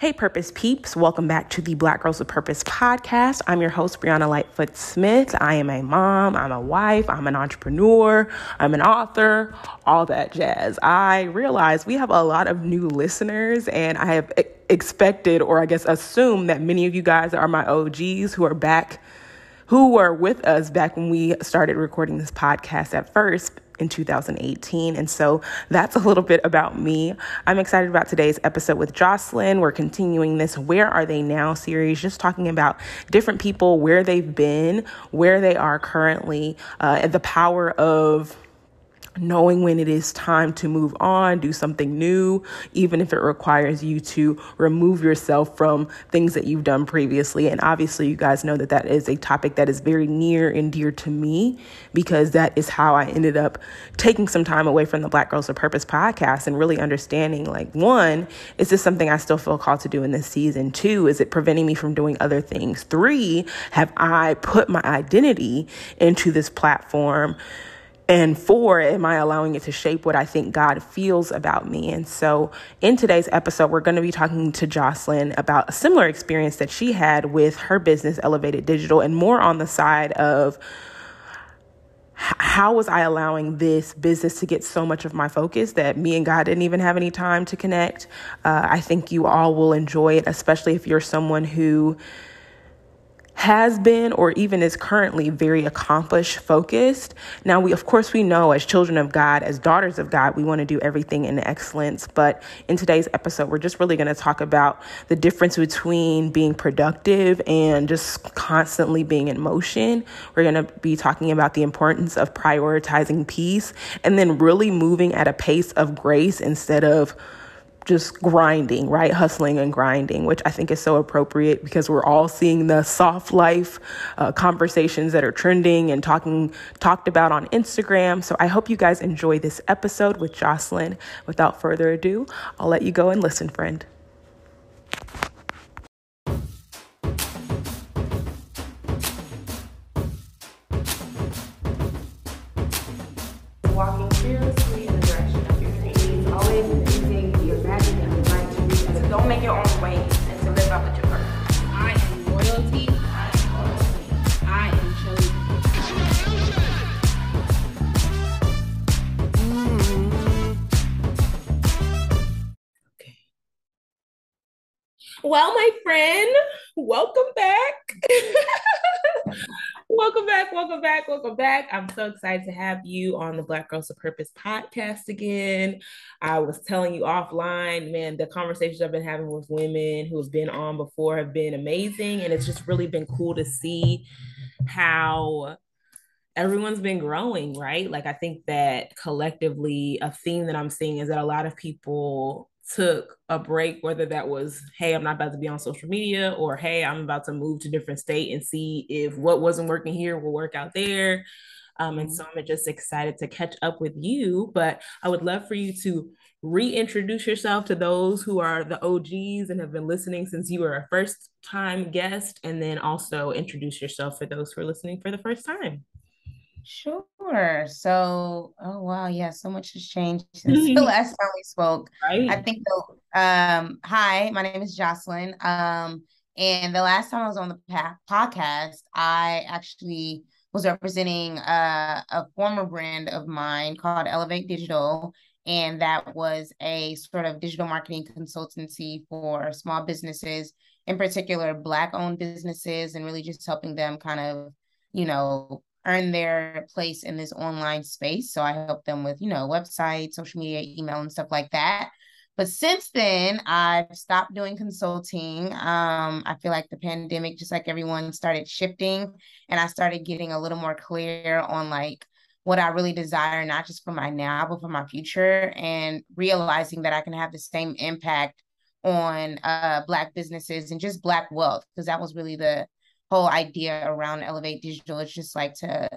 Hey, Purpose Peeps, welcome back to the Black Girls with Purpose podcast. I'm your host, Brianna Lightfoot Smith. I am a mom, I'm a wife, I'm an entrepreneur, I'm an author, all that jazz. I realize we have a lot of new listeners, and I have expected, or I guess assumed, that many of you guys are my OGs who are back, who were with us back when we started recording this podcast at first in 2018. And so that's a little bit about me. I'm excited about today's episode with Jocelyn. We're continuing this Where Are They Now series, just talking about different people, where they've been, where they are currently, uh, and the power of knowing when it is time to move on, do something new, even if it requires you to remove yourself from things that you've done previously. And obviously, you guys know that that is a topic that is very near and dear to me because that is how I ended up taking some time away from the Black Girls of Purpose podcast and really understanding like, one, is this something I still feel called to do in this season? Two, is it preventing me from doing other things? Three, have I put my identity into this platform? And four, am I allowing it to shape what I think God feels about me? And so, in today's episode, we're going to be talking to Jocelyn about a similar experience that she had with her business, Elevated Digital, and more on the side of how was I allowing this business to get so much of my focus that me and God didn't even have any time to connect? Uh, I think you all will enjoy it, especially if you're someone who has been or even is currently very accomplished focused. Now we of course we know as children of god as daughters of god we want to do everything in excellence. But in today's episode we're just really going to talk about the difference between being productive and just constantly being in motion. We're going to be talking about the importance of prioritizing peace and then really moving at a pace of grace instead of just grinding, right? Hustling and grinding, which I think is so appropriate because we're all seeing the soft life uh, conversations that are trending and talking talked about on Instagram. So I hope you guys enjoy this episode with Jocelyn. Without further ado, I'll let you go and listen, friend. Well, my friend, welcome back. welcome back, welcome back, welcome back. I'm so excited to have you on the Black Girls of Purpose podcast again. I was telling you offline, man, the conversations I've been having with women who have been on before have been amazing. And it's just really been cool to see how everyone's been growing, right? Like, I think that collectively, a theme that I'm seeing is that a lot of people took a break, whether that was, hey, I'm not about to be on social media, or hey, I'm about to move to a different state and see if what wasn't working here will work out there. Um, and so I'm just excited to catch up with you. But I would love for you to reintroduce yourself to those who are the OGs and have been listening since you were a first time guest, and then also introduce yourself for those who are listening for the first time. Sure. So, oh wow, yeah, so much has changed since the last time we spoke. Right. I think the um hi, my name is Jocelyn. Um and the last time I was on the pa- podcast, I actually was representing uh, a former brand of mine called Elevate Digital and that was a sort of digital marketing consultancy for small businesses, in particular Black owned businesses, and really just helping them kind of, you know, earn their place in this online space. So I help them with, you know, websites, social media, email, and stuff like that. But since then, I've stopped doing consulting. Um, I feel like the pandemic, just like everyone, started shifting, and I started getting a little more clear on like what I really desire, not just for my now, but for my future, and realizing that I can have the same impact on uh, Black businesses and just Black wealth, because that was really the whole idea around Elevate Digital. is just like to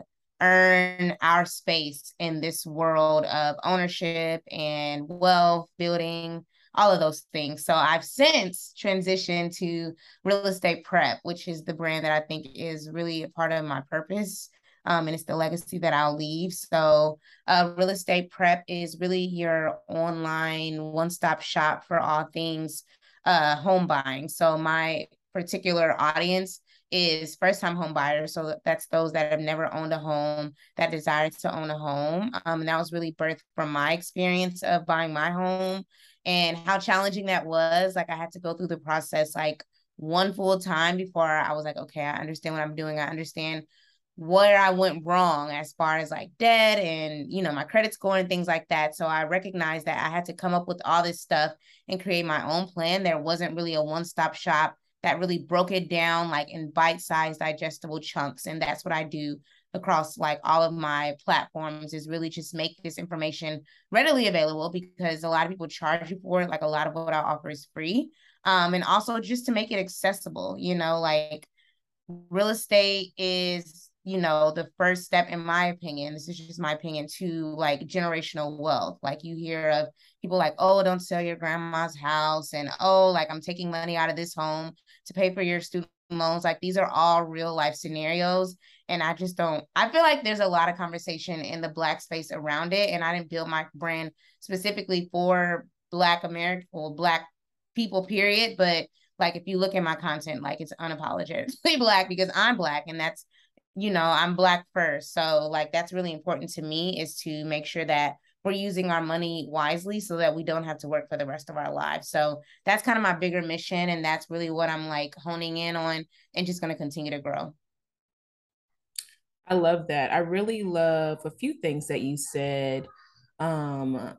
earn our space in this world of ownership and wealth building all of those things so i've since transitioned to real estate prep which is the brand that i think is really a part of my purpose um, and it's the legacy that I'll leave. So, uh, real estate prep is really your online one stop shop for all things uh, home buying. So my particular audience is first time home buyers. So that's those that have never owned a home that desire to own a home. Um, and that was really birthed from my experience of buying my home and how challenging that was. Like I had to go through the process like one full time before I was like, okay, I understand what I'm doing. I understand where I went wrong as far as like debt and you know my credit score and things like that. So I recognized that I had to come up with all this stuff and create my own plan. There wasn't really a one-stop shop that really broke it down like in bite-sized digestible chunks. And that's what I do across like all of my platforms is really just make this information readily available because a lot of people charge you for it. Like a lot of what I offer is free. Um, and also just to make it accessible, you know, like real estate is you know the first step in my opinion this is just my opinion to like generational wealth. Like you hear of people like oh don't sell your grandma's house and oh like i'm taking money out of this home to pay for your student loans. Like these are all real life scenarios and i just don't i feel like there's a lot of conversation in the black space around it and i didn't build my brand specifically for black american or black people period but like if you look at my content like it's unapologetically black because i'm black and that's you know i'm black first. So like that's really important to me is to make sure that we're using our money wisely so that we don't have to work for the rest of our lives. So that's kind of my bigger mission and that's really what i'm like honing in on and just going to continue to grow. I love that. I really love a few things that you said. Um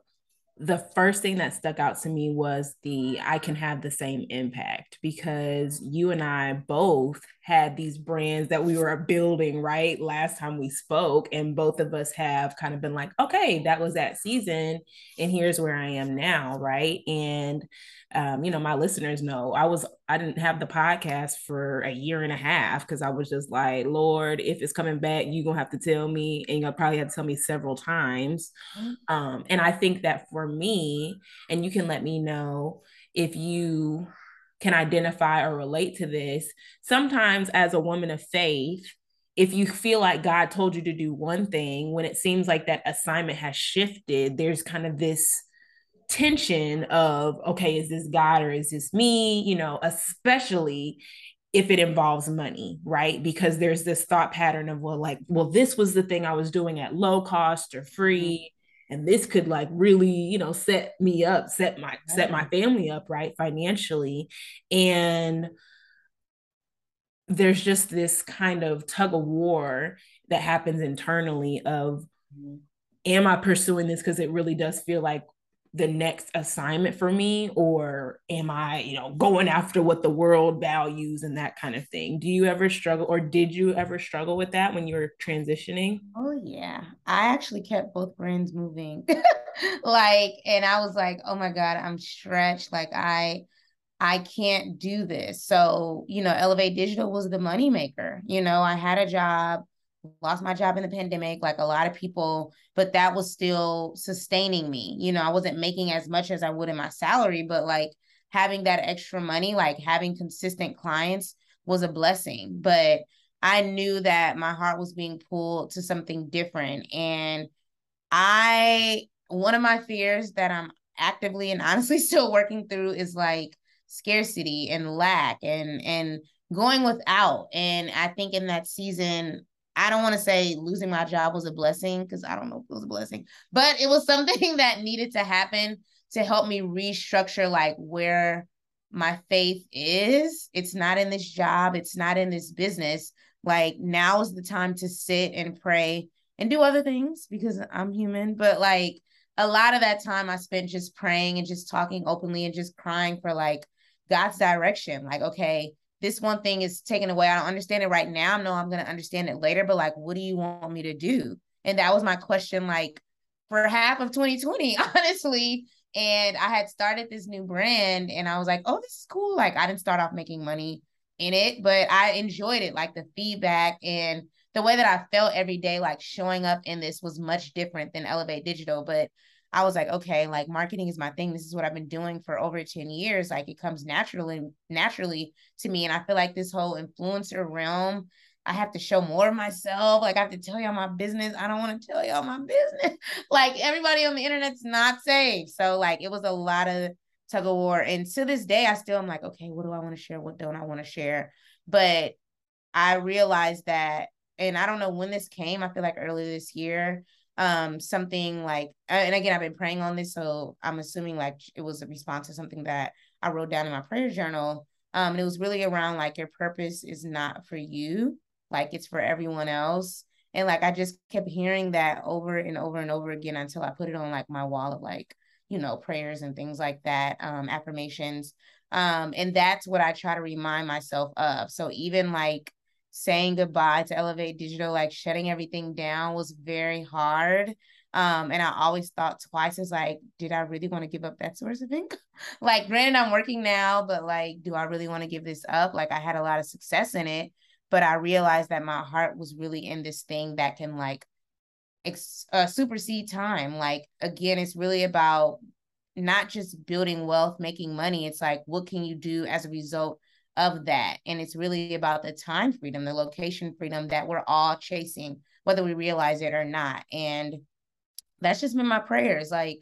the first thing that stuck out to me was the I can have the same impact because you and I both had these brands that we were building right last time we spoke and both of us have kind of been like okay that was that season and here's where I am now right and um, you know my listeners know I was I didn't have the podcast for a year and a half because I was just like Lord if it's coming back you're gonna have to tell me and you'll probably have to tell me several times mm-hmm. um, and I think that for me and you can let me know if you can identify or relate to this. Sometimes, as a woman of faith, if you feel like God told you to do one thing, when it seems like that assignment has shifted, there's kind of this tension of, okay, is this God or is this me? You know, especially if it involves money, right? Because there's this thought pattern of, well, like, well, this was the thing I was doing at low cost or free mm-hmm. And this could like really you know set me up set my set my family up right financially. And there's just this kind of tug of war that happens internally of mm-hmm. am i pursuing this? Because it really does feel like the next assignment for me or am i you know going after what the world values and that kind of thing? Do you ever struggle or did you ever struggle with that when you were transitioning? Oh yeah. I actually kept both brands moving. Like and i was like oh my god i'm stretched. Like i I can't do this. So, you know, Elevate Digital was the money maker. You know, I had a job lost my job in the pandemic like a lot of people but that was still sustaining me you know i wasn't making as much as i would in my salary but like having that extra money like having consistent clients was a blessing but i knew that my heart was being pulled to something different and i one of my fears that i'm actively and honestly still working through is like scarcity and lack and and going without and i think in that season I don't want to say losing my job was a blessing because I don't know if it was a blessing, but it was something that needed to happen to help me restructure like where my faith is. It's not in this job, it's not in this business. Like now is the time to sit and pray and do other things because I'm human, but like a lot of that time I spent just praying and just talking openly and just crying for like God's direction. Like, okay, this one thing is taken away. I don't understand it right now. No, I'm going to understand it later, but like, what do you want me to do? And that was my question, like, for half of 2020, honestly. And I had started this new brand and I was like, oh, this is cool. Like, I didn't start off making money in it, but I enjoyed it. Like, the feedback and the way that I felt every day, like showing up in this was much different than Elevate Digital. But I was like, okay, like marketing is my thing. This is what I've been doing for over 10 years. Like it comes naturally, naturally to me. And I feel like this whole influencer realm, I have to show more of myself. Like I have to tell y'all my business. I don't want to tell y'all my business. like everybody on the internet's not safe. So like it was a lot of tug of war. And to this day, I still am like, okay, what do I want to share? What don't I want to share? But I realized that, and I don't know when this came. I feel like earlier this year, um, something like, and again, I've been praying on this, so I'm assuming like it was a response to something that I wrote down in my prayer journal. Um, and it was really around like your purpose is not for you, like it's for everyone else. And like I just kept hearing that over and over and over again until I put it on like my wall of like, you know, prayers and things like that, um, affirmations. Um, and that's what I try to remind myself of. So even like saying goodbye to Elevate Digital, like shutting everything down was very hard. Um, and I always thought twice as like, did I really want to give up that source of income? like, granted, I'm working now, but like, do I really want to give this up? Like, I had a lot of success in it, but I realized that my heart was really in this thing that can like ex- uh, supersede time. Like, again, it's really about not just building wealth, making money. It's like, what can you do as a result of that? And it's really about the time freedom, the location freedom that we're all chasing, whether we realize it or not. And that's just been my prayers. Like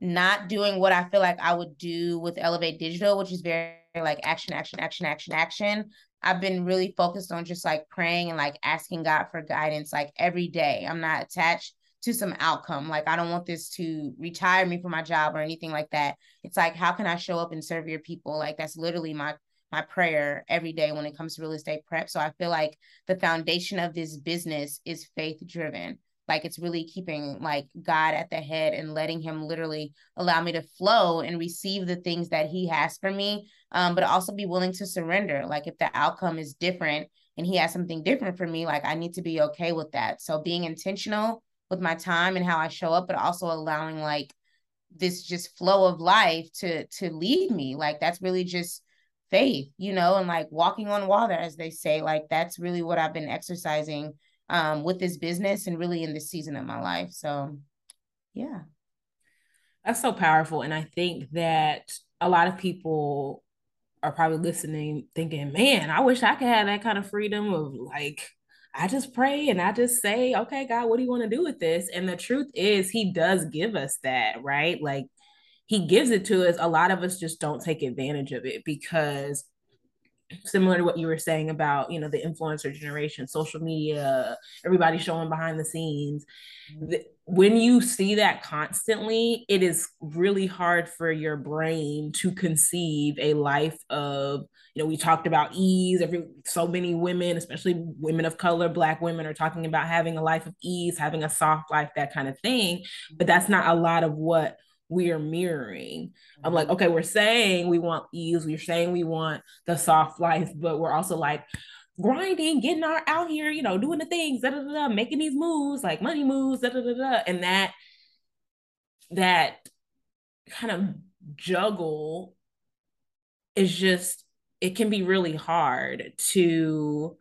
not doing what I feel like I would do with Elevate Digital, which is very like action, action, action, action, action. I've been really focused on just like praying and like asking God for guidance like every day. I'm not attached to some outcome. Like I don't want this to retire me from my job or anything like that. It's like how can I show up and serve your people? Like that's literally my my prayer every day when it comes to real estate prep. So I feel like the foundation of this business is faith driven like it's really keeping like god at the head and letting him literally allow me to flow and receive the things that he has for me um, but also be willing to surrender. Like if the outcome is different and he has something different for me like i need to be okay with that. So being intentional with my time and how i show up but also allowing like this just flow of life to to lead me. Like that's really just faith you know and like walking on water as they say like that's really what i've been exercising um, with this business and really in this season of my life. So, yeah. That's so powerful. And I think that a lot of people are probably listening thinking, man, I wish I could have that kind of freedom of like, I just pray and I just say, okay, God, what do you want to do with this? And the truth is, He does give us that, right? Like, He gives it to us. A lot of us just don't take advantage of it because similar to what you were saying about you know the influencer generation social media everybody showing behind the scenes when you see that constantly it is really hard for your brain to conceive a life of you know we talked about ease every so many women especially women of color black women are talking about having a life of ease having a soft life that kind of thing but that's not a lot of what we are mirroring. I'm like, mm-hmm. okay, we're saying we want ease, we're saying we want the soft life, but we're also like grinding, getting our out here, you know, doing the things, da, da, da, making these moves, like money moves, da, da, da, da. and that that kind of juggle is just it can be really hard to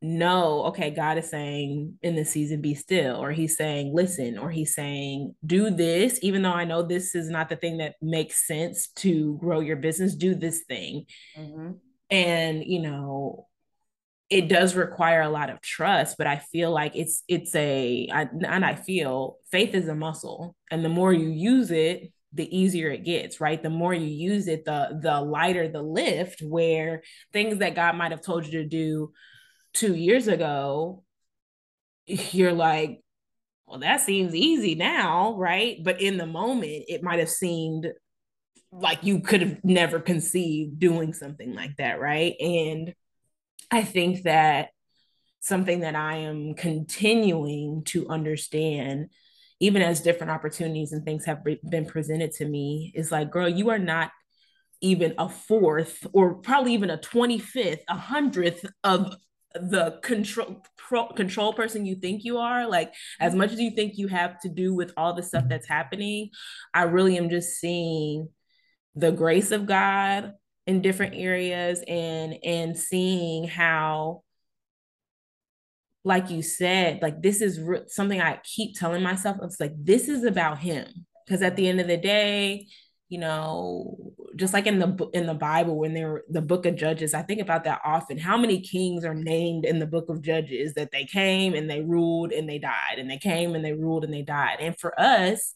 know, okay, God is saying in this season, be still, or He's saying, listen, or He's saying, do this, even though I know this is not the thing that makes sense to grow your business, do this thing. Mm-hmm. And, you know, it does require a lot of trust, but I feel like it's, it's a, I, and I feel faith is a muscle. And the more you use it, the easier it gets right the more you use it the the lighter the lift where things that god might have told you to do two years ago, you're like, well, that seems easy now, right? But in the moment, it might have seemed like you could have never conceived doing something like that, right? And I think that something that I am continuing to understand, even as different opportunities and things have been presented to me, is like, girl, you are not even a fourth or probably even a 25th, a hundredth of the control pro, control person you think you are like as much as you think you have to do with all the stuff that's happening i really am just seeing the grace of god in different areas and and seeing how like you said like this is re- something i keep telling myself it's like this is about him. Because at the end of the day you know just like in the in the bible when they're the book of judges i think about that often how many kings are named in the book of judges that they came and they ruled and they died and they came and they ruled and they died and for us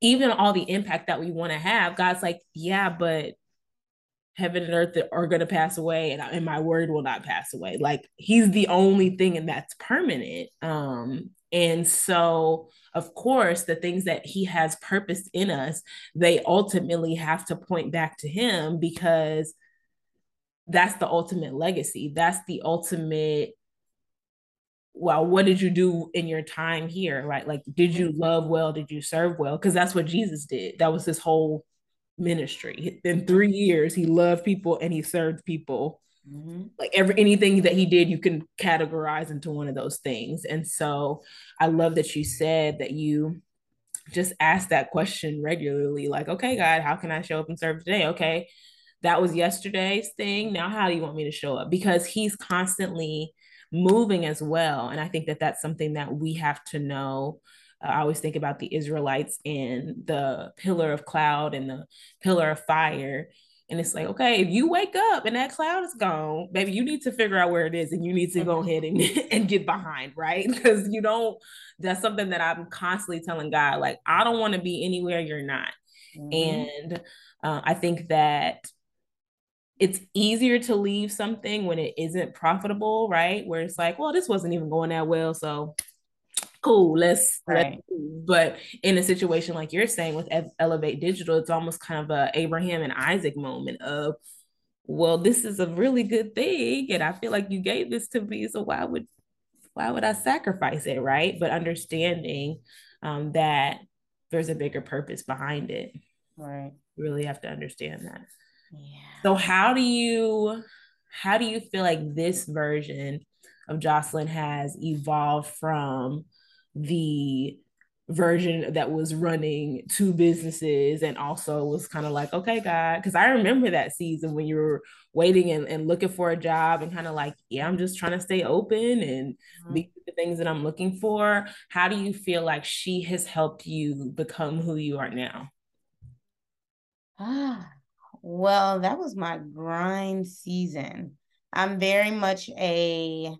even all the impact that we want to have, God's like, yeah, but heaven and earth are going to pass away and, and my word will not pass away. Like he's the only thing and that's permanent. Um, and so, of course, the things that he has purposed in us, they ultimately have to point back to him because that's the ultimate legacy. That's the ultimate well, what did you do in your time here? Right. Like, did you mm-hmm. love well? Did you serve well? Because that's what Jesus did. That was his whole ministry. In three years, he loved people and he served people. Mm-hmm. Like every anything that he did, you can categorize into one of those things. And so I love that you said that you just ask that question regularly, like, okay, God, how can I show up and serve today? Okay, that was yesterday's thing. Now, how do you want me to show up? Because he's constantly moving as well. And I think that that's something that we have to know. Uh, I always think about the Israelites and the pillar of cloud and the pillar of fire. And it's like, okay, if you wake up and that cloud is gone, baby, you need to figure out where it is and you need to go mm-hmm. ahead and, and get behind, right? Because you don't, that's something that I'm constantly telling God, like, I don't want to be anywhere you're not. Mm-hmm. And uh, I think that it's easier to leave something when it isn't profitable, right? Where it's like, well, this wasn't even going that well, so cool, let's. Right. let's but in a situation like you're saying with Elevate Digital, it's almost kind of a Abraham and Isaac moment of, well, this is a really good thing, and I feel like you gave this to me, so why would why would I sacrifice it, right? But understanding um, that there's a bigger purpose behind it. Right. You really have to understand that. Yeah. So how do you how do you feel like this version of Jocelyn has evolved from the version that was running two businesses and also was kind of like, okay, God, because I remember that season when you were waiting and, and looking for a job and kind of like, yeah, I'm just trying to stay open and mm-hmm. be the things that I'm looking for. How do you feel like she has helped you become who you are now? Ah, well, that was my grind season. I'm very much a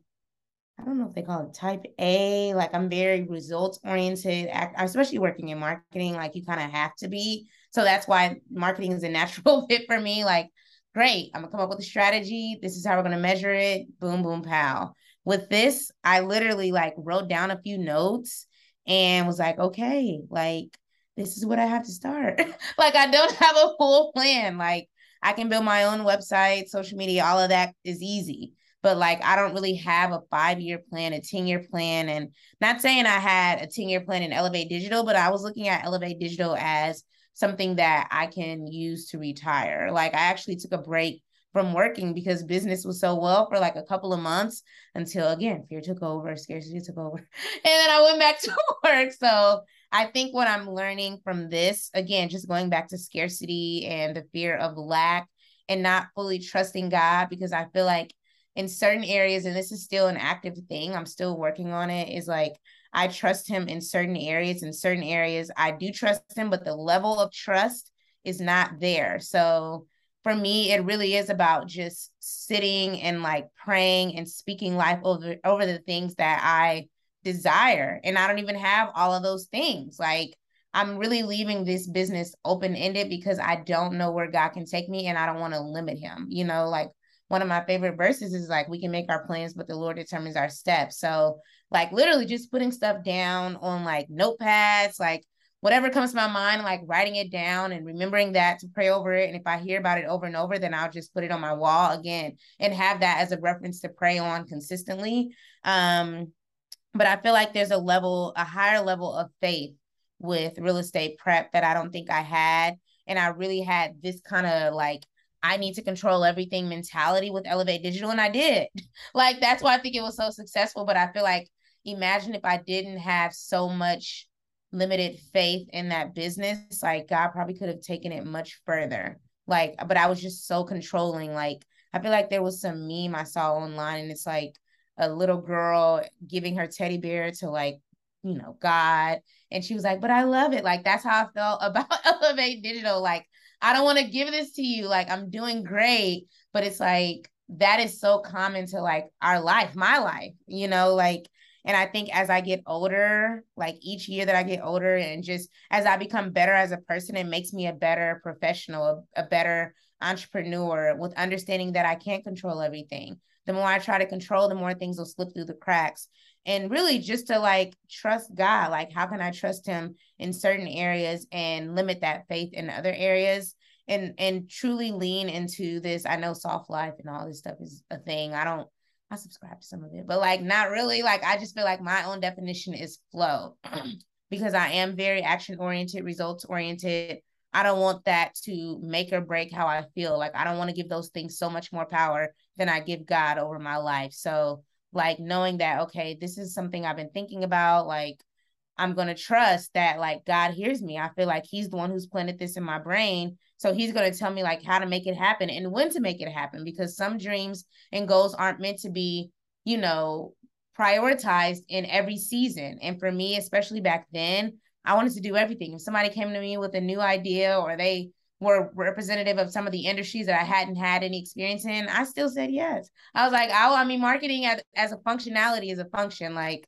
I don't know if they call it type A. Like I'm very results oriented, especially working in marketing. Like you kind of have to be. So that's why marketing is a natural fit for me. Like, great, I'm gonna come up with a strategy. This is how we're gonna measure it. Boom, boom, pow. With this, I literally like wrote down a few notes and was like, okay, like this is what I have to start. like I don't have a full plan. Like I can build my own website, social media, all of that is easy. But like I don't really have a five year plan, a 10 year plan. And not saying I had a 10 year plan in Elevate Digital, but I was looking at Elevate Digital as something that I can use to retire. Like I actually took a break from working because business was so well for like a couple of months until again fear took over, scarcity took over, and then I went back to work. So I think what I'm learning from this, again, just going back to scarcity and the fear of lack and not fully trusting God, because I feel like in certain areas, and this is still an active thing, I'm still working on it, is like I trust Him in certain areas. In certain areas, I do trust Him, but the level of trust is not there. So for me, it really is about just sitting and like praying and speaking life over over the things that I desire and i don't even have all of those things like i'm really leaving this business open ended because i don't know where god can take me and i don't want to limit him you know like one of my favorite verses is like we can make our plans but the lord determines our steps. So like literally just putting stuff down on like notepads like whatever comes to my mind like writing it down and remembering that to pray over it. And if i hear about it over and over then i'll just put it on my wall again and have that as a reference to pray on consistently. Um but I feel like there's a level, a higher level of faith with real estate prep that I don't think I had. And I really had this kind of like, I need to control everything mentality with Elevate Digital. And I did. like, that's why I think it was so successful. But I feel like, imagine if I didn't have so much limited faith in that business, like, God probably could have taken it much further. Like, but I was just so controlling. Like, I feel like there was some meme I saw online, and it's like, a little girl giving her teddy bear to like you know god and she was like but i love it like that's how i felt about elevate digital like i don't want to give this to you like i'm doing great but it's like that is so common to like our life my life you know like And I think as I get older, like each year that I get older and just as I become better as a person, it makes me a better professional, a, a better entrepreneur with understanding that I can't control everything. The more I try to control, the more things will slip through the cracks. And really just to like trust God, like how can I trust him in certain areas and limit that faith in other areas? and and truly lean into this. I know soft life and all this stuff is a thing. I don't I subscribe to some of it, but like not really. Like I just feel like my own definition is flow because I am very action oriented, results oriented. I don't want that to make or break how I feel. Like I don't want to give those things so much more power than I give God over my life. So like knowing that okay, this is something I've been thinking about like I'm going to trust that like God hears me. I feel like he's the one who's planted this in my brain. So he's going to tell me like how to make it happen and when to make it happen because some dreams and goals aren't meant to be, you know, prioritized in every season. And for me, especially back then, I wanted to do everything. If somebody came to me with a new idea or they were representative of some of the industries that I hadn't had any experience in, I still said yes. I was like, oh, I mean, marketing as, as a functionality is a function. Like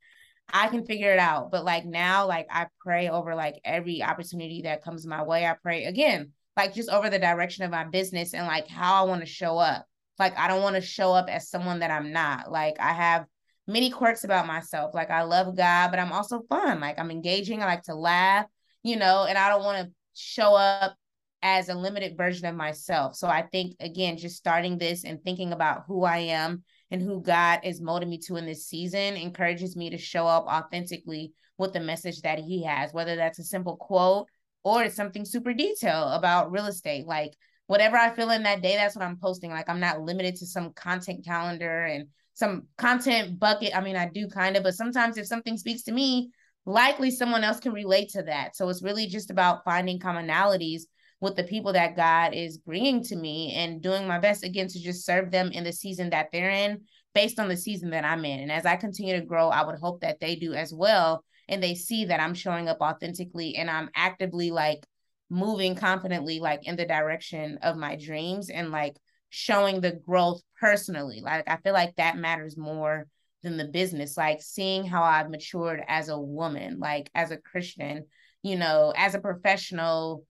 I can figure it out. But like now, like I pray over like every opportunity that comes my way. I pray again, like just over the direction of my business and like how I want to show up. Like I don't want to show up as someone that I'm not. Like I have many quirks about myself. Like I love God, but I'm also fun. Like I'm engaging. I like to laugh, you know, and I don't want to show up as a limited version of myself. So I think again, just starting this and thinking about who I am and who God is molding me to in this season encourages me to show up authentically with the message that He has, whether that's a simple quote or it's something super detailed about real estate. Like whatever I feel in that day, that's what I'm posting. Like I'm not limited to some content calendar and some content bucket. I mean, I do kind of, but sometimes if something speaks to me, likely someone else can relate to that. So it's really just about finding commonalities with the people that God is bringing to me and doing my best again to just serve them in the season that they're in based on the season that I'm in. And as I continue to grow, I would hope that they do as well. And they see that I'm showing up authentically and I'm actively like moving confidently, like in the direction of my dreams and like showing the growth personally. Like I feel like that matters more than the business, like seeing how I've matured as a woman, like as a Christian, you know, as a professional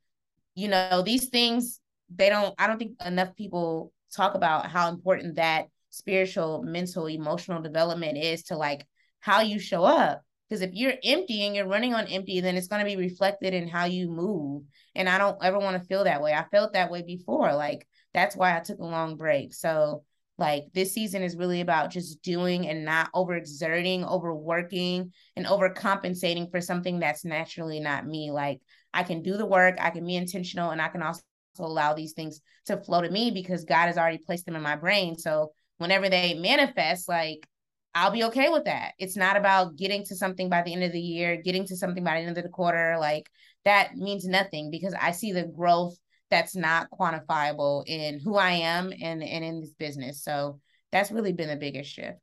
you know these things they don't i don't think enough people talk about how important that spiritual mental emotional development is to like how you show up. Because if you're empty and you're running on empty then it's going to be reflected in how you move. And i don't ever want to feel that way. I felt that way before. Like that's why i took a long break. So like this season is really about just doing and not overexerting overworking and overcompensating for something that's naturally not me. Like I can do the work, I can be intentional, and I can also allow these things to flow to me because God has already placed them in my brain. So whenever they manifest, like I'll be okay with that. It's not about getting to something by the end of the year, getting to something by the end of the quarter. Like that means nothing because I see the growth that's not quantifiable in who I am and, and in this business. So that's really been the biggest shift.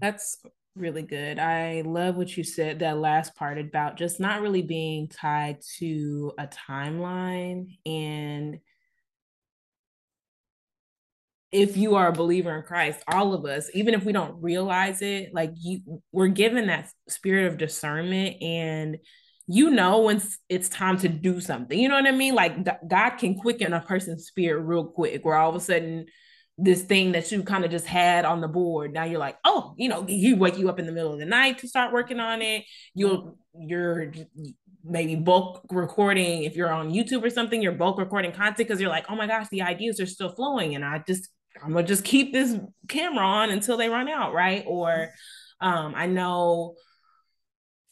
That's really good. I love what you said that last part about just not really being tied to a timeline and if you are a believer in Christ, all of us, even if we don't realize it, like you we're given that spirit of discernment and you know when it's time to do something. You know what I mean? Like God can quicken a person's spirit real quick where all of a sudden this thing that you kind of just had on the board. Now you're like, oh, you know, he wake you up in the middle of the night to start working on it. You'll you're maybe bulk recording if you're on YouTube or something, you're bulk recording content because you're like, oh my gosh, the ideas are still flowing. And I just I'm gonna just keep this camera on until they run out, right? Or um, I know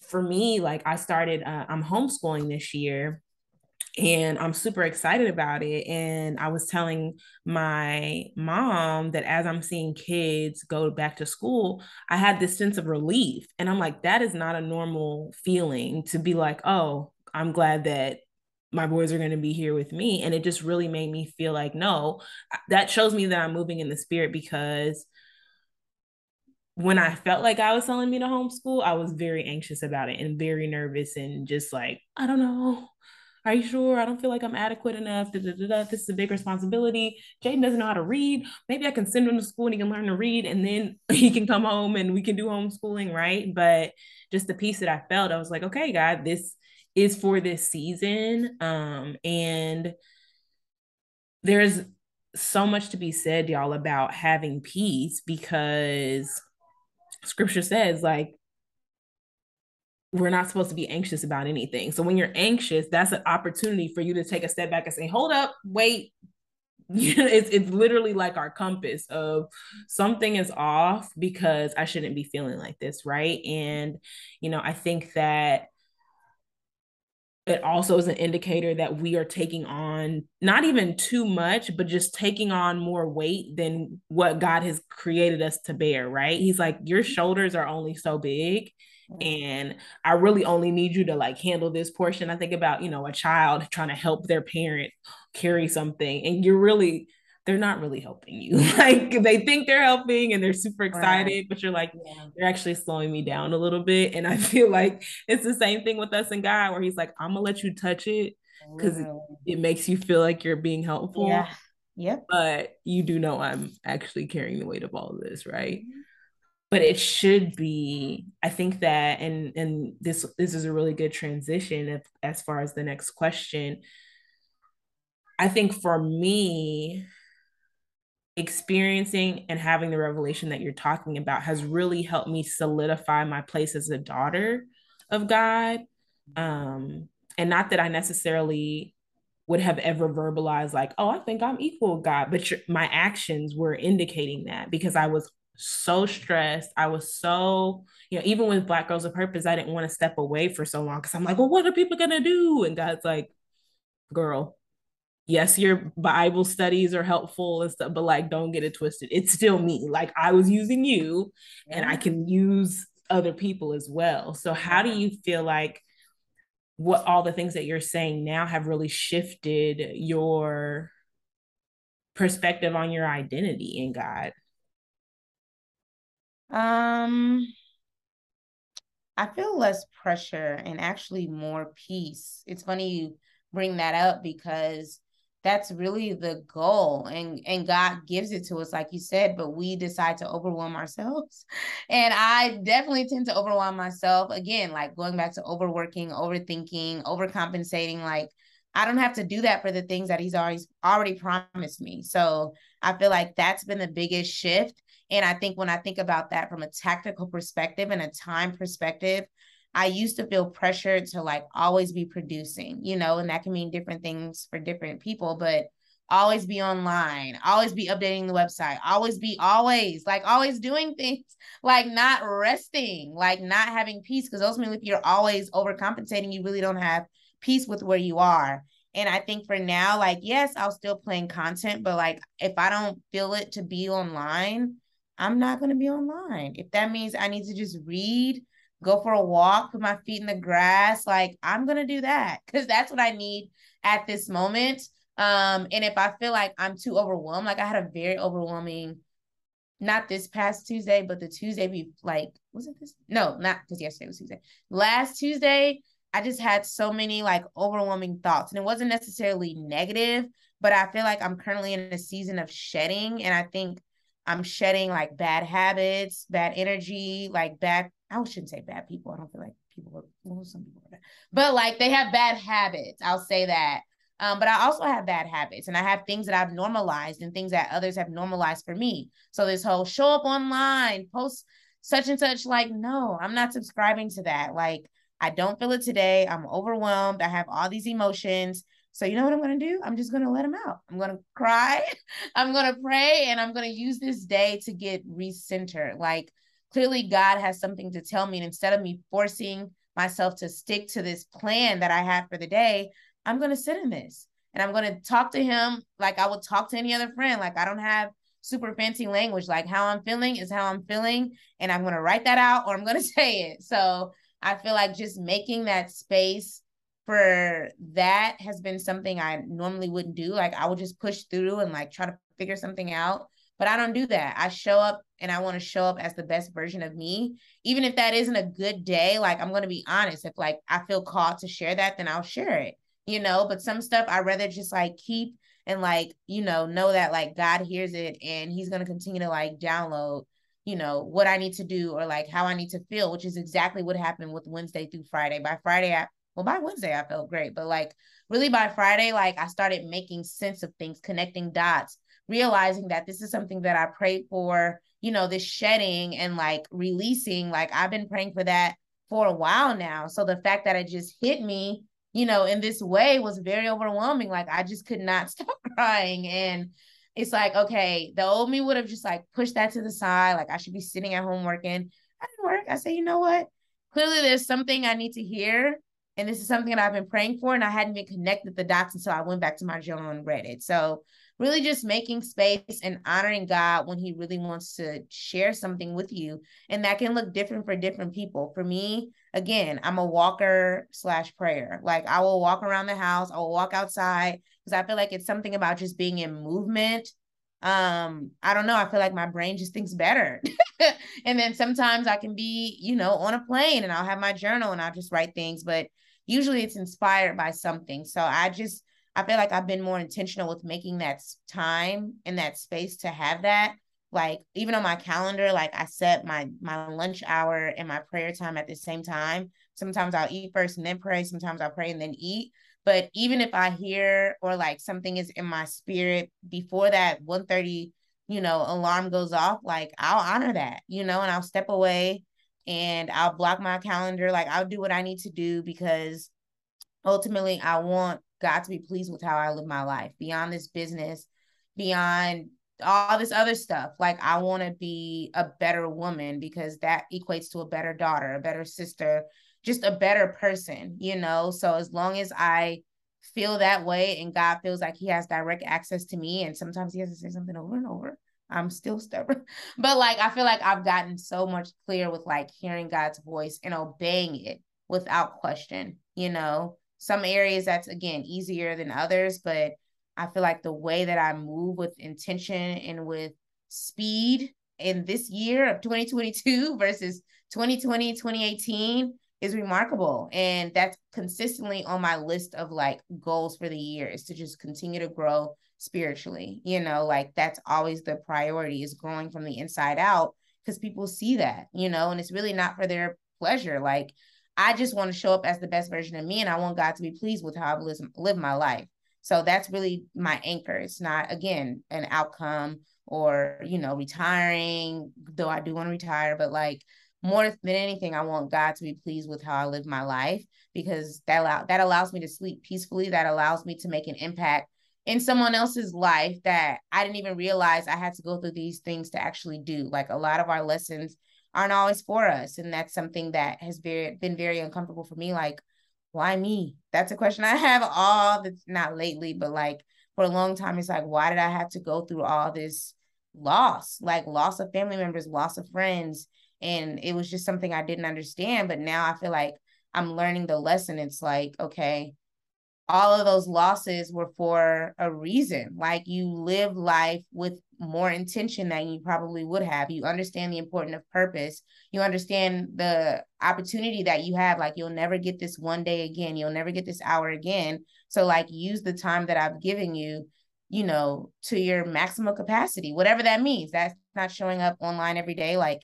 for me, like I started, uh, I'm homeschooling this year and I'm super excited about it. And I was telling my mom that as I'm seeing kids go back to school, I had this sense of relief. And I'm like, that is not a normal feeling to be like, oh, I'm glad that my boys are going to be here with me. And it just really made me feel like, no, that shows me that I'm moving in the spirit because when I felt like I was telling me to homeschool, I was very anxious about it and very nervous and just like, I don't know are you sure? I don't feel like I'm adequate enough. Da, da, da, this is a big responsibility. Jaden doesn't know how to read. Maybe I can send him to school and he can learn to read and then he can come home and we can do homeschooling, right? But just the piece that I felt, I was like, okay, God, this is for this season. Um, and there's so much to be said, y'all, about having peace because scripture says, like, we're not supposed to be anxious about anything. So when you're anxious, that's an opportunity for you to take a step back and say, hold up, wait. it's it's literally like our compass of something is off because I shouldn't be feeling like this, right? And you know, I think that it also is an indicator that we are taking on not even too much, but just taking on more weight than what God has created us to bear, right? He's like, Your shoulders are only so big. Mm. And I really only need you to like handle this portion. I think about, you know, a child trying to help their parent carry something, and you're really they're not really helping you. like they think they're helping and they're super excited, right. but you're like, yeah. they're actually slowing me down a little bit. And I feel like it's the same thing with us and God, where he's like, I'm gonna let you touch it because it, it, makes you feel like you're being helpful. Yeah. Yep. But you do know I'm actually carrying the weight of all of this, right? Mm-hmm. But it should be, I think that, and and this this is a really good transition if, as far as the next question. I think for me, experiencing and having the revelation that you're talking about has really helped me solidify my place as a daughter of God. Um, and not that I necessarily would have ever verbalized like, oh, I think I'm equal with God, but my actions were indicating that because I was so stressed. I was so, you know, even with Black Girls of Purpose, I didn't want to step away for so long because I'm like, well, what are people gonna do? And God's like, girl, yes, your Bible studies are helpful and stuff, but like, don't get it twisted. It's still me. Like, I was using you and I can use other people as well. So, how do you feel like what all the things that you're saying now have really shifted your perspective on your identity in God? Um, I feel less pressure and actually more peace. It's funny you bring that up because that's really the goal and and god gives it to us like you said but we decide to overwhelm ourselves. And i definitely tend to overwhelm myself. Again like going back to overworking overthinking overcompensating like i don't have to do that for the things that he's already already promised me. So i feel like that's been the biggest shift and i think when i think about that from a tactical perspective and a time perspective I used to feel pressured to like always be producing, you know, and that can mean different things for different people, but always be online, always be updating the website, always be always like always doing things, like not resting, like not having peace. Because ultimately, if you're always overcompensating, you really don't have peace with where you are. And I think for now, like, yes, I'll still plan content, but like if I don't feel it to be online, I'm not going to be online. If that means I need to just read go for a walk, put my feet in the grass. Like I'm gonna do that because that's what I need at this moment. Um, and if I feel like I'm too overwhelmed, like I had a very overwhelming, not this past Tuesday, but the Tuesday be like, was it this? No, not because yesterday was Tuesday. Last Tuesday, I just had so many like overwhelming thoughts, and it wasn't necessarily negative, but I feel like I'm currently in a season of shedding, and I think I'm shedding like bad habits, bad energy, like bad I shouldn't say bad people. I don't feel like people are well, some people bad. But like they have bad habits. I'll say that. Um, but I also have bad habits and I have things that I've normalized and things that others have normalized for me. So this whole show up online, post such and such, like, no, I'm not subscribing to that. Like, I don't feel it today. I'm overwhelmed. I have all these emotions. So you know what I'm going to do? I'm just going to let them out. I'm going to cry. I'm going to pray and I'm going to use this day to get recentered. Like clearly God has something to tell me. And instead of me forcing myself to stick to this plan that I have for the day, I'm going to sit in this and I'm going to talk to him like I would talk to any other friend. Like I don't have super fancy language. Like how I'm feeling is how I'm feeling. And I'm going to write that out or I'm going to say it. So I feel like just making that space for that has been something I normally wouldn't do. Like I would just push through and like try to figure something out. But I don't do that. I show up and I want to show up as the best version of me. Even if that isn't a good day, like I'm going to be honest. If like I feel called to share that, then I'll share it. you know, but some stuff I rather just like keep and like, you know, know that like God hears it and he's going to continue to like download, you know, what I need to do or like how I need to feel, which is exactly what happened with Wednesday through Friday. By Friday, I, well, by Wednesday, I felt great, but like really by Friday, like I started making sense of things, connecting dots, realizing that this is something that I prayed for, you know, this shedding and like releasing. Like I've been praying for that for a while now. So the fact that it just hit me, you know, in this way was very overwhelming. Like I just could not stop crying. And it's like, okay, the old me would have just like pushed that to the side. Like I should be sitting at home working. I didn't work. I say, you know what? Clearly there's something I need to hear. And this is something that I've been praying for. And I hadn't been connected the dots until I went back to my journal and read it. So really just making space and honoring God when he really wants to share something with you. And that can look different for different people. For me, again, I'm a walker slash prayer. Like I will walk around the house, I will walk outside because I feel like it's something about just being in movement. Um, I don't know. I feel like my brain just thinks better. and then sometimes I can be, you know, on a plane and I'll have my journal and I'll just write things, but usually it's inspired by something. So I just I feel like I've been more intentional with making that time and that space to have that. Like even on my calendar, like I set my my lunch hour and my prayer time at the same time. Sometimes I'll eat first and then pray. Sometimes I'll pray and then eat. But even if I hear or like something is in my spirit before that 1:30, you know, alarm goes off, like I'll honor that, you know, and I'll step away and I'll block my calendar. Like I'll do what I need to do because ultimately I want God to be pleased with how I live my life beyond this business, beyond all this other stuff. Like, I want to be a better woman because that equates to a better daughter, a better sister, just a better person, you know? So, as long as I feel that way and God feels like He has direct access to me, and sometimes He has to say something over and over. I'm still stubborn. But like I feel like I've gotten so much clear with like hearing God's voice and obeying it without question, you know some areas that's again easier than others, but I feel like the way that I move with intention and with speed in this year of 2022 versus 2020, 2018 is remarkable. And that's consistently on my list of like goals for the year is to just continue to grow spiritually. You know, like that's always the priority is growing from the inside out because people see that, you know, and it's really not for their pleasure. Like I just want to show up as the best version of me and I want God to be pleased with how I live, live my life. So that's really my anchor. It's not, again, an outcome or, you know, retiring, though I do want to retire, but like more than anything, I want God to be pleased with how I live my life because that, allow- that allows me to sleep peacefully. That allows me to make an impact in someone else's life that I didn't even realize I had to go through these things to actually do. Like a lot of our lessons aren't always for us. And that's something that has very been very uncomfortable for me. Like, why me? That's a question I have all the not lately, but like for a long time, it's like, why did I have to go through all this loss? Like loss of family members, loss of friends. And it was just something I didn't understand. But now I feel like I'm learning the lesson. It's like, okay, all of those losses were for a reason. Like you live life with more intention than you probably would have. You understand the importance of purpose. You understand the opportunity that you have. Like you'll never get this one day again. You'll never get this hour again. So like use the time that I've given you, you know, to your maximum capacity, whatever that means. That's not showing up online every day. Like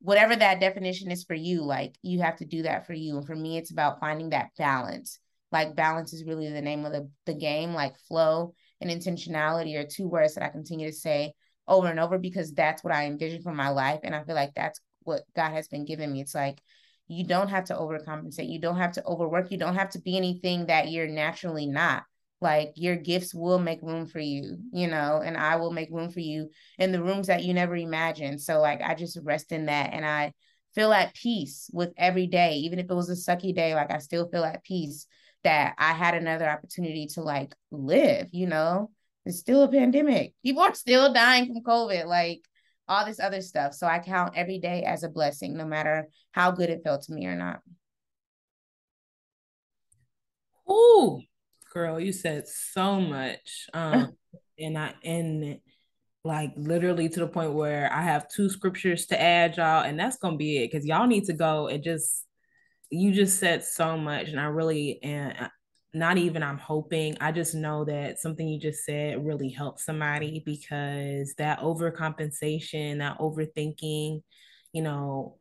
whatever that definition is for you, like you have to do that for you. And for me, it's about finding that balance. Like balance is really the name of the, the game, like flow and intentionality are two words that I continue to say over and over because that's what I envision for my life. And I feel like that's what God has been giving me. It's like you don't have to overcompensate, you don't have to overwork, you don't have to be anything that you're naturally not. Like your gifts will make room for you, you know, and I will make room for you in the rooms that you never imagined. So, like, I just rest in that and I feel at peace with every day, even if it was a sucky day, like, I still feel at peace that I had another opportunity to like live, you know? It's still a pandemic. People are still dying from COVID, like all this other stuff. So I count every day as a blessing, no matter how good it felt to me or not. Ooh, girl, you said so much. Um, and I and like literally to the point where I have two scriptures to add, y'all, and that's gonna be it because y'all need to go and just you just said so much and i really and not even I'm hoping. I just know that something you just said really helped somebody because that overcompensation, that overthinking, you know,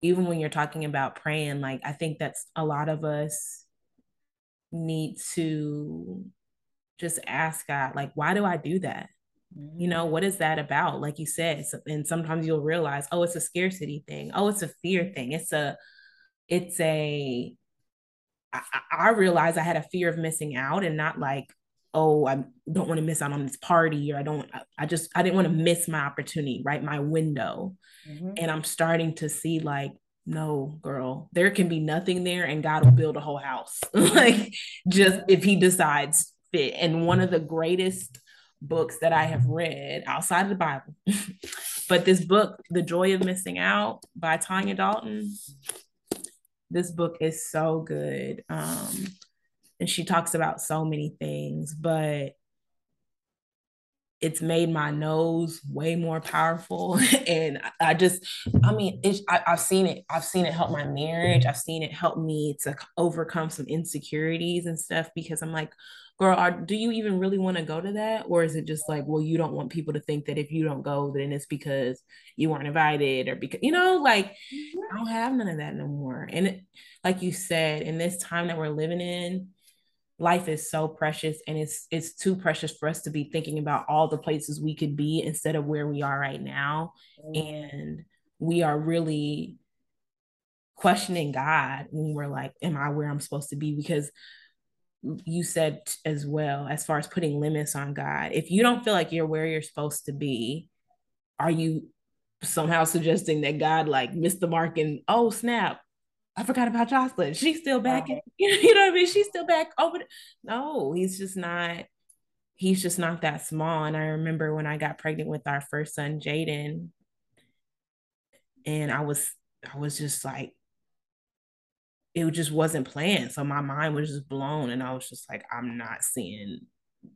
even when you're talking about praying, like I think that's a lot of us need to just ask God, like, why do I do that? Mm-hmm. You know, what is that about? Like you said, and sometimes you'll realize, oh, it's a scarcity thing. Oh, it's a fear thing. It's a, it's a I, I realized I had a fear of missing out and not like, oh, I don't want to miss out on this party or I don't, I just, I didn't want to miss my opportunity, right? My window. Mm-hmm. And I'm starting to see like, no, girl, there can be nothing there and God will build a whole house. like, just if He decides fit. And one of the greatest books that I have read outside of the Bible, but this book, The Joy of Missing Out by Tanya Dalton, this book is so good. Um, and she talks about so many things, but it's made my noes way more powerful and i just i mean I, have seen it i've seen it help my marriage i've seen it help me to overcome some insecurities and stuff because i'm like girl are, do you even really want to go to that? Or is it just like well you don't want people to think that if you don't go then it's because you weren't invited or because you know like i don't have none of that no more. And it, like you said in this time that we're living in life is so precious and it's it's too precious for us to be thinking about all the places we could be instead of where we are right now. And we are really questioning god when we're like am i where i'm supposed to be? Because you said as well as far as putting limits on god if you don't feel like you're where you're supposed to be are you somehow suggesting that god like missed the mark and oh snap I forgot about Jocelyn. She's still back. You know what I mean? She's still back over. The, no, he's just not. He's just not that small. And I remember when I got pregnant with our first son, Jaden, and I was, I was just like, it just wasn't planned. So my mind was just blown, and I was just like, I'm not seeing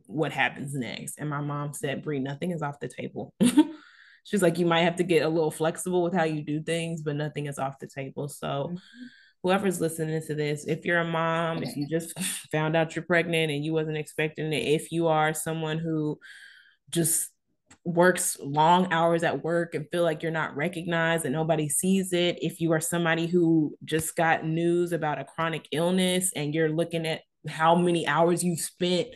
what happens next. And my mom said, Brie, nothing is off the table. she's like, you might have to get a little flexible with how you do things, but nothing is off the table. So mm-hmm. whoever's listening to this, if you're a mom, if you just found out you're pregnant and you wasn't expecting it, if you are someone who just works long hours at work and feel like you're not recognized and nobody sees it. If you are somebody who just got news about a chronic illness and you're looking at how many hours you've spent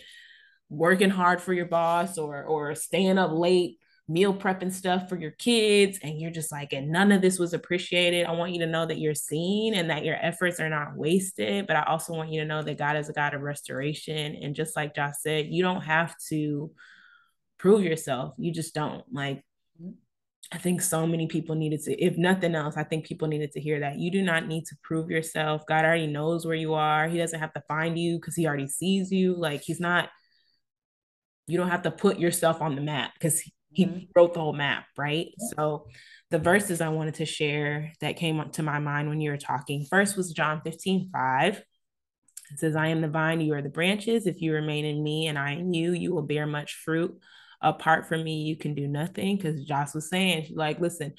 working hard for your boss or or staying up late meal prepping stuff for your kids and you're just like and none of this was appreciated i want you to know that you're seen and that your efforts are not wasted but i also want you to know that god is a god of restoration. And just like josh said you don't have to prove yourself you just don't like i think so many people needed to if nothing else i think people needed to hear that you do not need to prove yourself god already knows where you are he doesn't have to find you because he already sees you like he's not you don't have to put yourself on the map because he mm-hmm. wrote the whole map, right? Yeah. So the verses I wanted to share that came up to my mind when you were talking first was John 15, 5. It says, I am the vine, you are the branches. If you remain in me and I in you, you will bear much fruit. Apart from me, you can do nothing. Because Josh was saying, she's like, listen,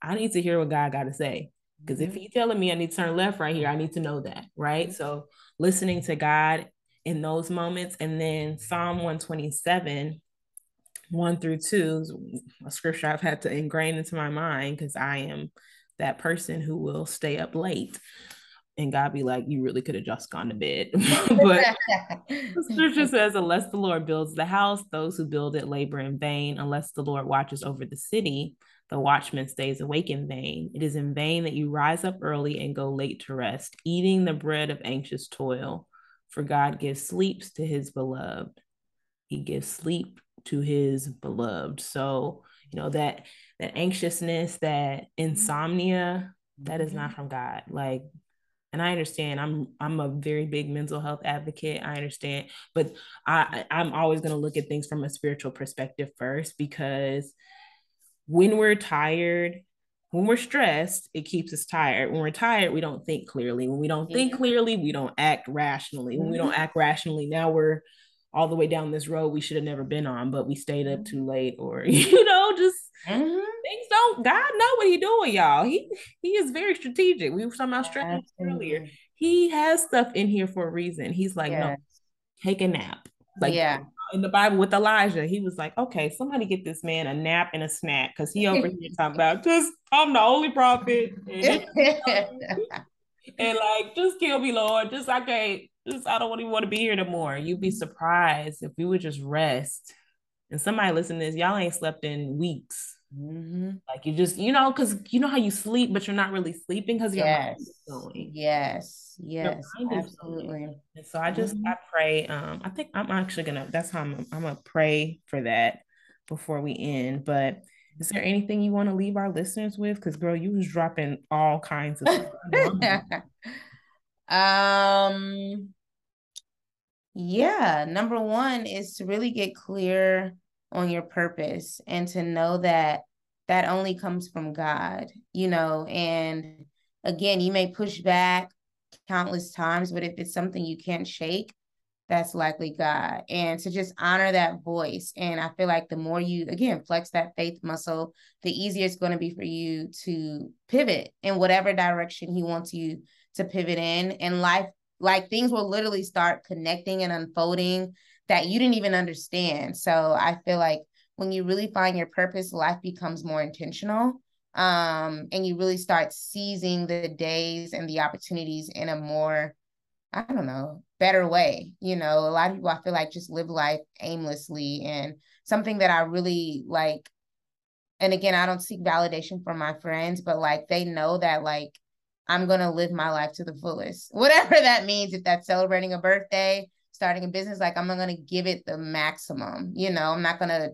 I need to hear what God got to say. Because if mm-hmm. he's telling me I need to turn left right here, I need to know that, right? Mm-hmm. So listening to God in those moments. And then Psalm 127 one through two a scripture I've had to ingrain into my mind because I am that person who will stay up late. And God be like, you really could have just gone to bed. but scripture says, unless the Lord builds the house, those who build it labor in vain. Unless the Lord watches over the city, the watchman stays awake in vain. It is in vain that you rise up early and go late to rest, eating the bread of anxious toil. For God gives sleeps to his beloved. He gives sleep to his beloved. So, you know, that that anxiousness, that insomnia, that is not mm-hmm. from God. Like and I understand I'm I'm a very big mental health advocate. I understand, but I I'm always going to look at things from a spiritual perspective first because when we're tired, when we're stressed, it keeps us tired. When we're tired, we don't think clearly. When we don't think clearly, we don't act rationally. When we don't mm-hmm. act rationally, now we're all the way down this road we should have never been on, but we stayed up too late, or you know, just mm-hmm. Things don't. God know what He doing, y'all. He He is very strategic. We were talking about strategy earlier. he has stuff in here for a reason. He's like, yes. no, take a nap. Like yeah. in the Bible with Elijah, he was like, okay, somebody get this man a nap and a snack because he over here talking about just I'm the only prophet. And, and like just kill me, Lord. Just I can't just I don't even want to be here no more. You'd be surprised if we would just rest. And somebody listen to this, y'all ain't slept in weeks. Mm-hmm. Like you just, you know, because you know how you sleep, but you're not really sleeping because your yes. mind is going. Yes, yes, absolutely. And so I just mm-hmm. I pray. Um, I think I'm actually gonna. That's how I'm. I'm gonna pray for that before we end. But is there anything you want to leave our listeners with? Because girl, you was dropping all kinds of. um. Yeah, number one is to really get clear on your purpose and to know that that only comes from God, you know, and again, you may push back countless times, but if it's something you can't shake, that's likely God. And to just honor that voice. And I feel like the more you, again, flex that faith muscle, the easier it's going to be for you to pivot in whatever direction He wants you to pivot in. And life, like things will literally start connecting and unfolding that you didn't even understand. So I feel like when you really find your purpose, life becomes more intentional. Um, and you really start seizing the days and the opportunities in a more, I don't know, better way. You know, a lot of people I feel like just live life aimlessly and something that I really like. And again, I don't seek validation from my friends, but like they know that like I'm gonna live my life to the fullest, whatever that means. If that's celebrating a birthday, starting a business, like I'm not to give it the maximum. You know, I'm not to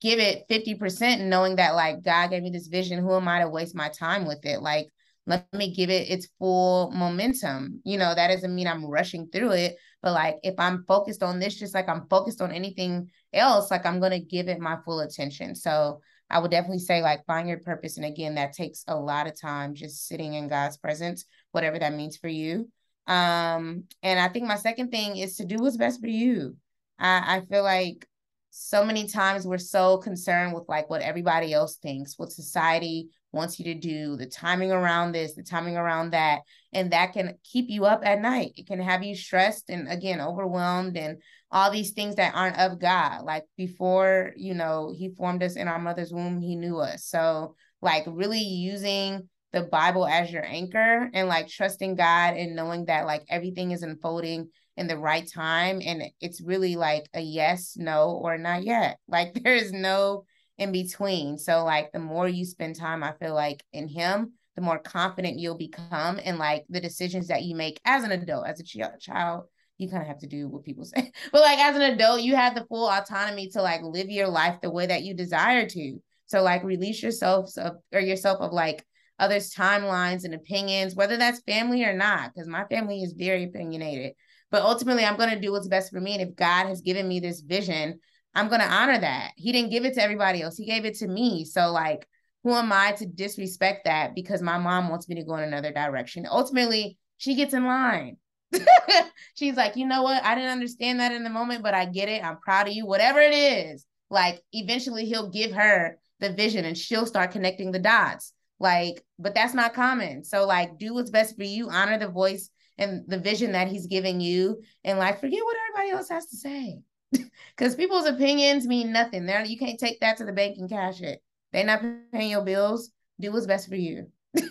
give it 50% knowing that like God gave me this vision. Who am I to waste my time with it? Like, let me give it its full momentum. You know, that doesn't mean I'm rushing through it, but like if I'm focused on this, just like I'm focused on anything else, like I'm to give it my full attention. So I would definitely say like find your purpose. And again, that takes a lot of time just sitting in God's presence, whatever that means for you. Um, and I think my second thing is to do what's best for you. I, I feel like so many times we're so concerned with like what everybody else thinks, what society wants you to do, the timing around this, the timing around that. And that can keep you up at night. It can have you stressed and again overwhelmed and all these things that aren't of God. Like before, you know, he formed us in our mother's womb, he knew us. So like really using the Bible as your anchor and like trusting God and knowing that like everything is unfolding in the right time. And it's really like a yes, no, or not yet. Like there is no in between. So like the more you spend time, I feel like in Him, the more confident you'll become and like the decisions that you make as an adult, as a ch- child. You kind of have to do what people say, but like as an adult, you have the full autonomy to like live your life the way that you desire to. So like release yourself of or yourself of like others' timelines and opinions, whether that's family or not, because my family is very opinionated. But ultimately, I'm going to do what's best for me. And if God has given me this vision, I'm going to honor that. He didn't give it to everybody else, He gave it to me. So, like, who am I to disrespect that because my mom wants me to go in another direction? Ultimately, she gets in line. She's like, you know what? I didn't understand that in the moment, but I get it. I'm proud of you. Whatever it is, like, eventually, he'll give her the vision and she'll start connecting the dots. Like, but that's not common. So like do what's best for you, honor the voice and the vision that he's giving you, and like forget what everybody else has to say. Because people's opinions mean nothing. There you can't take that to the bank and cash it. They're not paying your bills. Do what's best for you. so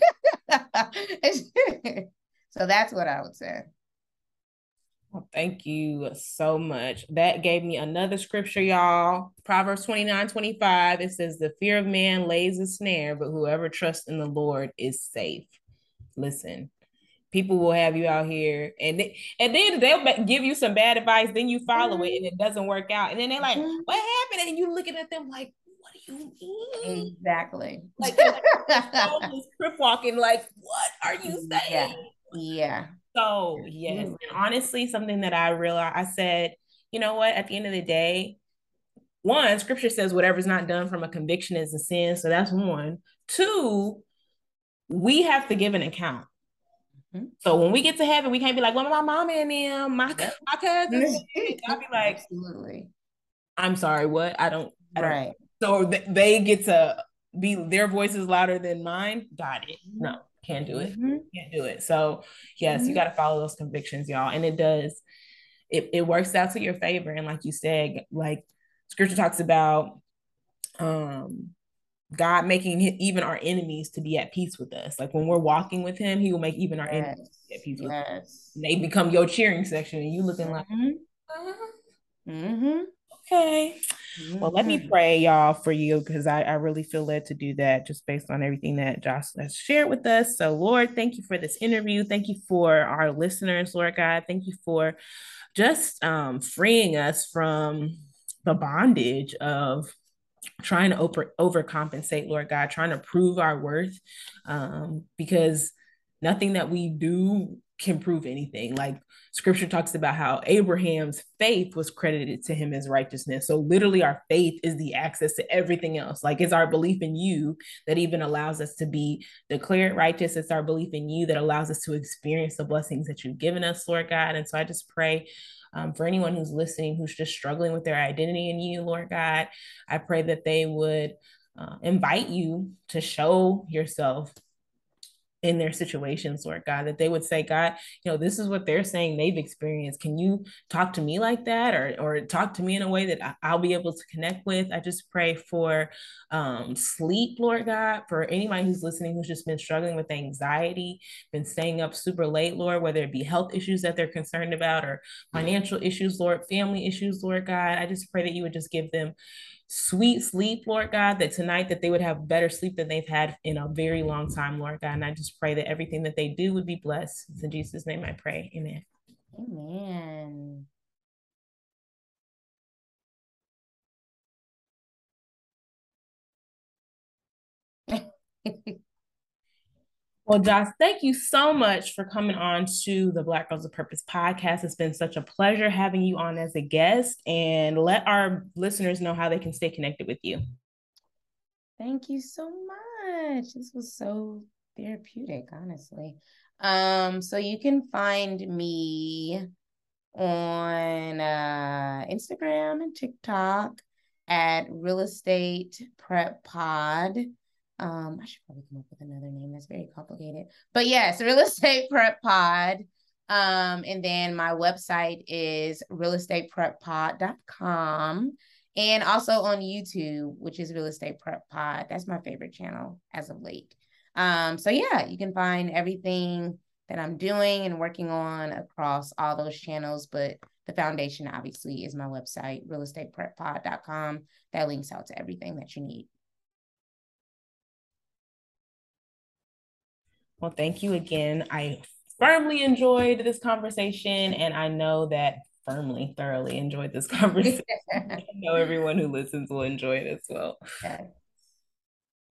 that's what I would say. Well, thank you so much. That gave me another scripture, y'all. Proverbs 29 25. It says, The fear of man lays a snare, but whoever trusts in the Lord is safe. Listen, people will have you out here and they, and then they'll give you some bad advice, then you follow it and it doesn't work out. And then they're like, mm-hmm. What happened? And you looking at them like, What do you mean? Exactly. Like, like crip walking, like, What are you saying? Yeah. Yeah. So yes, and honestly, something that I realized, I said, you know what? At the end of the day, one, Scripture says whatever's not done from a conviction is a sin. So that's one. Two, we have to give an account. Mm-hmm. So when we get to heaven, we can't be like, "Well, my mom and them, my my cousins." I'll be like, "Absolutely." I'm sorry. What? I don't. I right. Don't. So th- they get to be their voice is louder than mine. Got it. No. Can't do it. Mm-hmm. Can't do it. So yes, mm-hmm. you got to follow those convictions, y'all. And it does, it, it works out to your favor. And like you said, like scripture talks about um God making even our enemies to be at peace with us. Like when we're walking with him, he will make even our yes. enemies at peace with yes. us. They become your cheering section and you looking like uh-huh. Okay. Mm-hmm. Well, let me pray, y'all, for you because I, I really feel led to do that just based on everything that Josh has shared with us. So, Lord, thank you for this interview. Thank you for our listeners, Lord God. Thank you for just um, freeing us from the bondage of trying to over overcompensate, Lord God, trying to prove our worth, um, because nothing that we do can prove anything. Like scripture talks about how Abraham's faith was credited to him as righteousness. So literally our faith is the access to everything else. Like it's our belief in you that even allows us to be declared righteous. It's our belief in you that allows us to experience the blessings that you've given us, Lord God. And so I just pray um, for anyone who's listening who's just struggling with their identity in you, Lord God, I pray that they would uh, invite you to show yourself in their situations, Lord God, that they would say, God, you know, this is what they're saying they've experienced. Can you talk to me like that or, or talk to me in a way that I'll be able to connect with? I just pray for um, sleep, Lord God, for anybody who's listening who's just been struggling with anxiety, been staying up super late, Lord, whether it be health issues that they're concerned about or financial issues, Lord, family issues, Lord God. I just pray that you would just give them sweet sleep, Lord God, that tonight that they would have better sleep than they've had in a very long time, Lord God. And I just pray that everything that they do would be blessed. It's in Jesus' name I pray. Amen. Amen. Well, Josh, thank you so much for coming on to the Black Girls of Purpose podcast. It's been such a pleasure having you on as a guest and let our listeners know how they can stay connected with you. Thank you so much. This was so therapeutic, honestly. Um, so you can find me on uh, Instagram and TikTok at Real Estate Prep Pod. Um, I should probably come up with another name. That's very complicated. But yes, Real Estate Prep Pod. Um, and then my website is realestatepreppod.com and also on YouTube, which is Real Estate Prep Pod. That's my favorite channel as of late. Um, so yeah, you can find everything that I'm doing and working on across all those channels, but the foundation obviously is my website, realestatepreppod.com. That links out to everything that you need. Well, thank you again. I firmly enjoyed this conversation, and I know that firmly, thoroughly enjoyed this conversation. I know everyone who listens will enjoy it as well. Okay.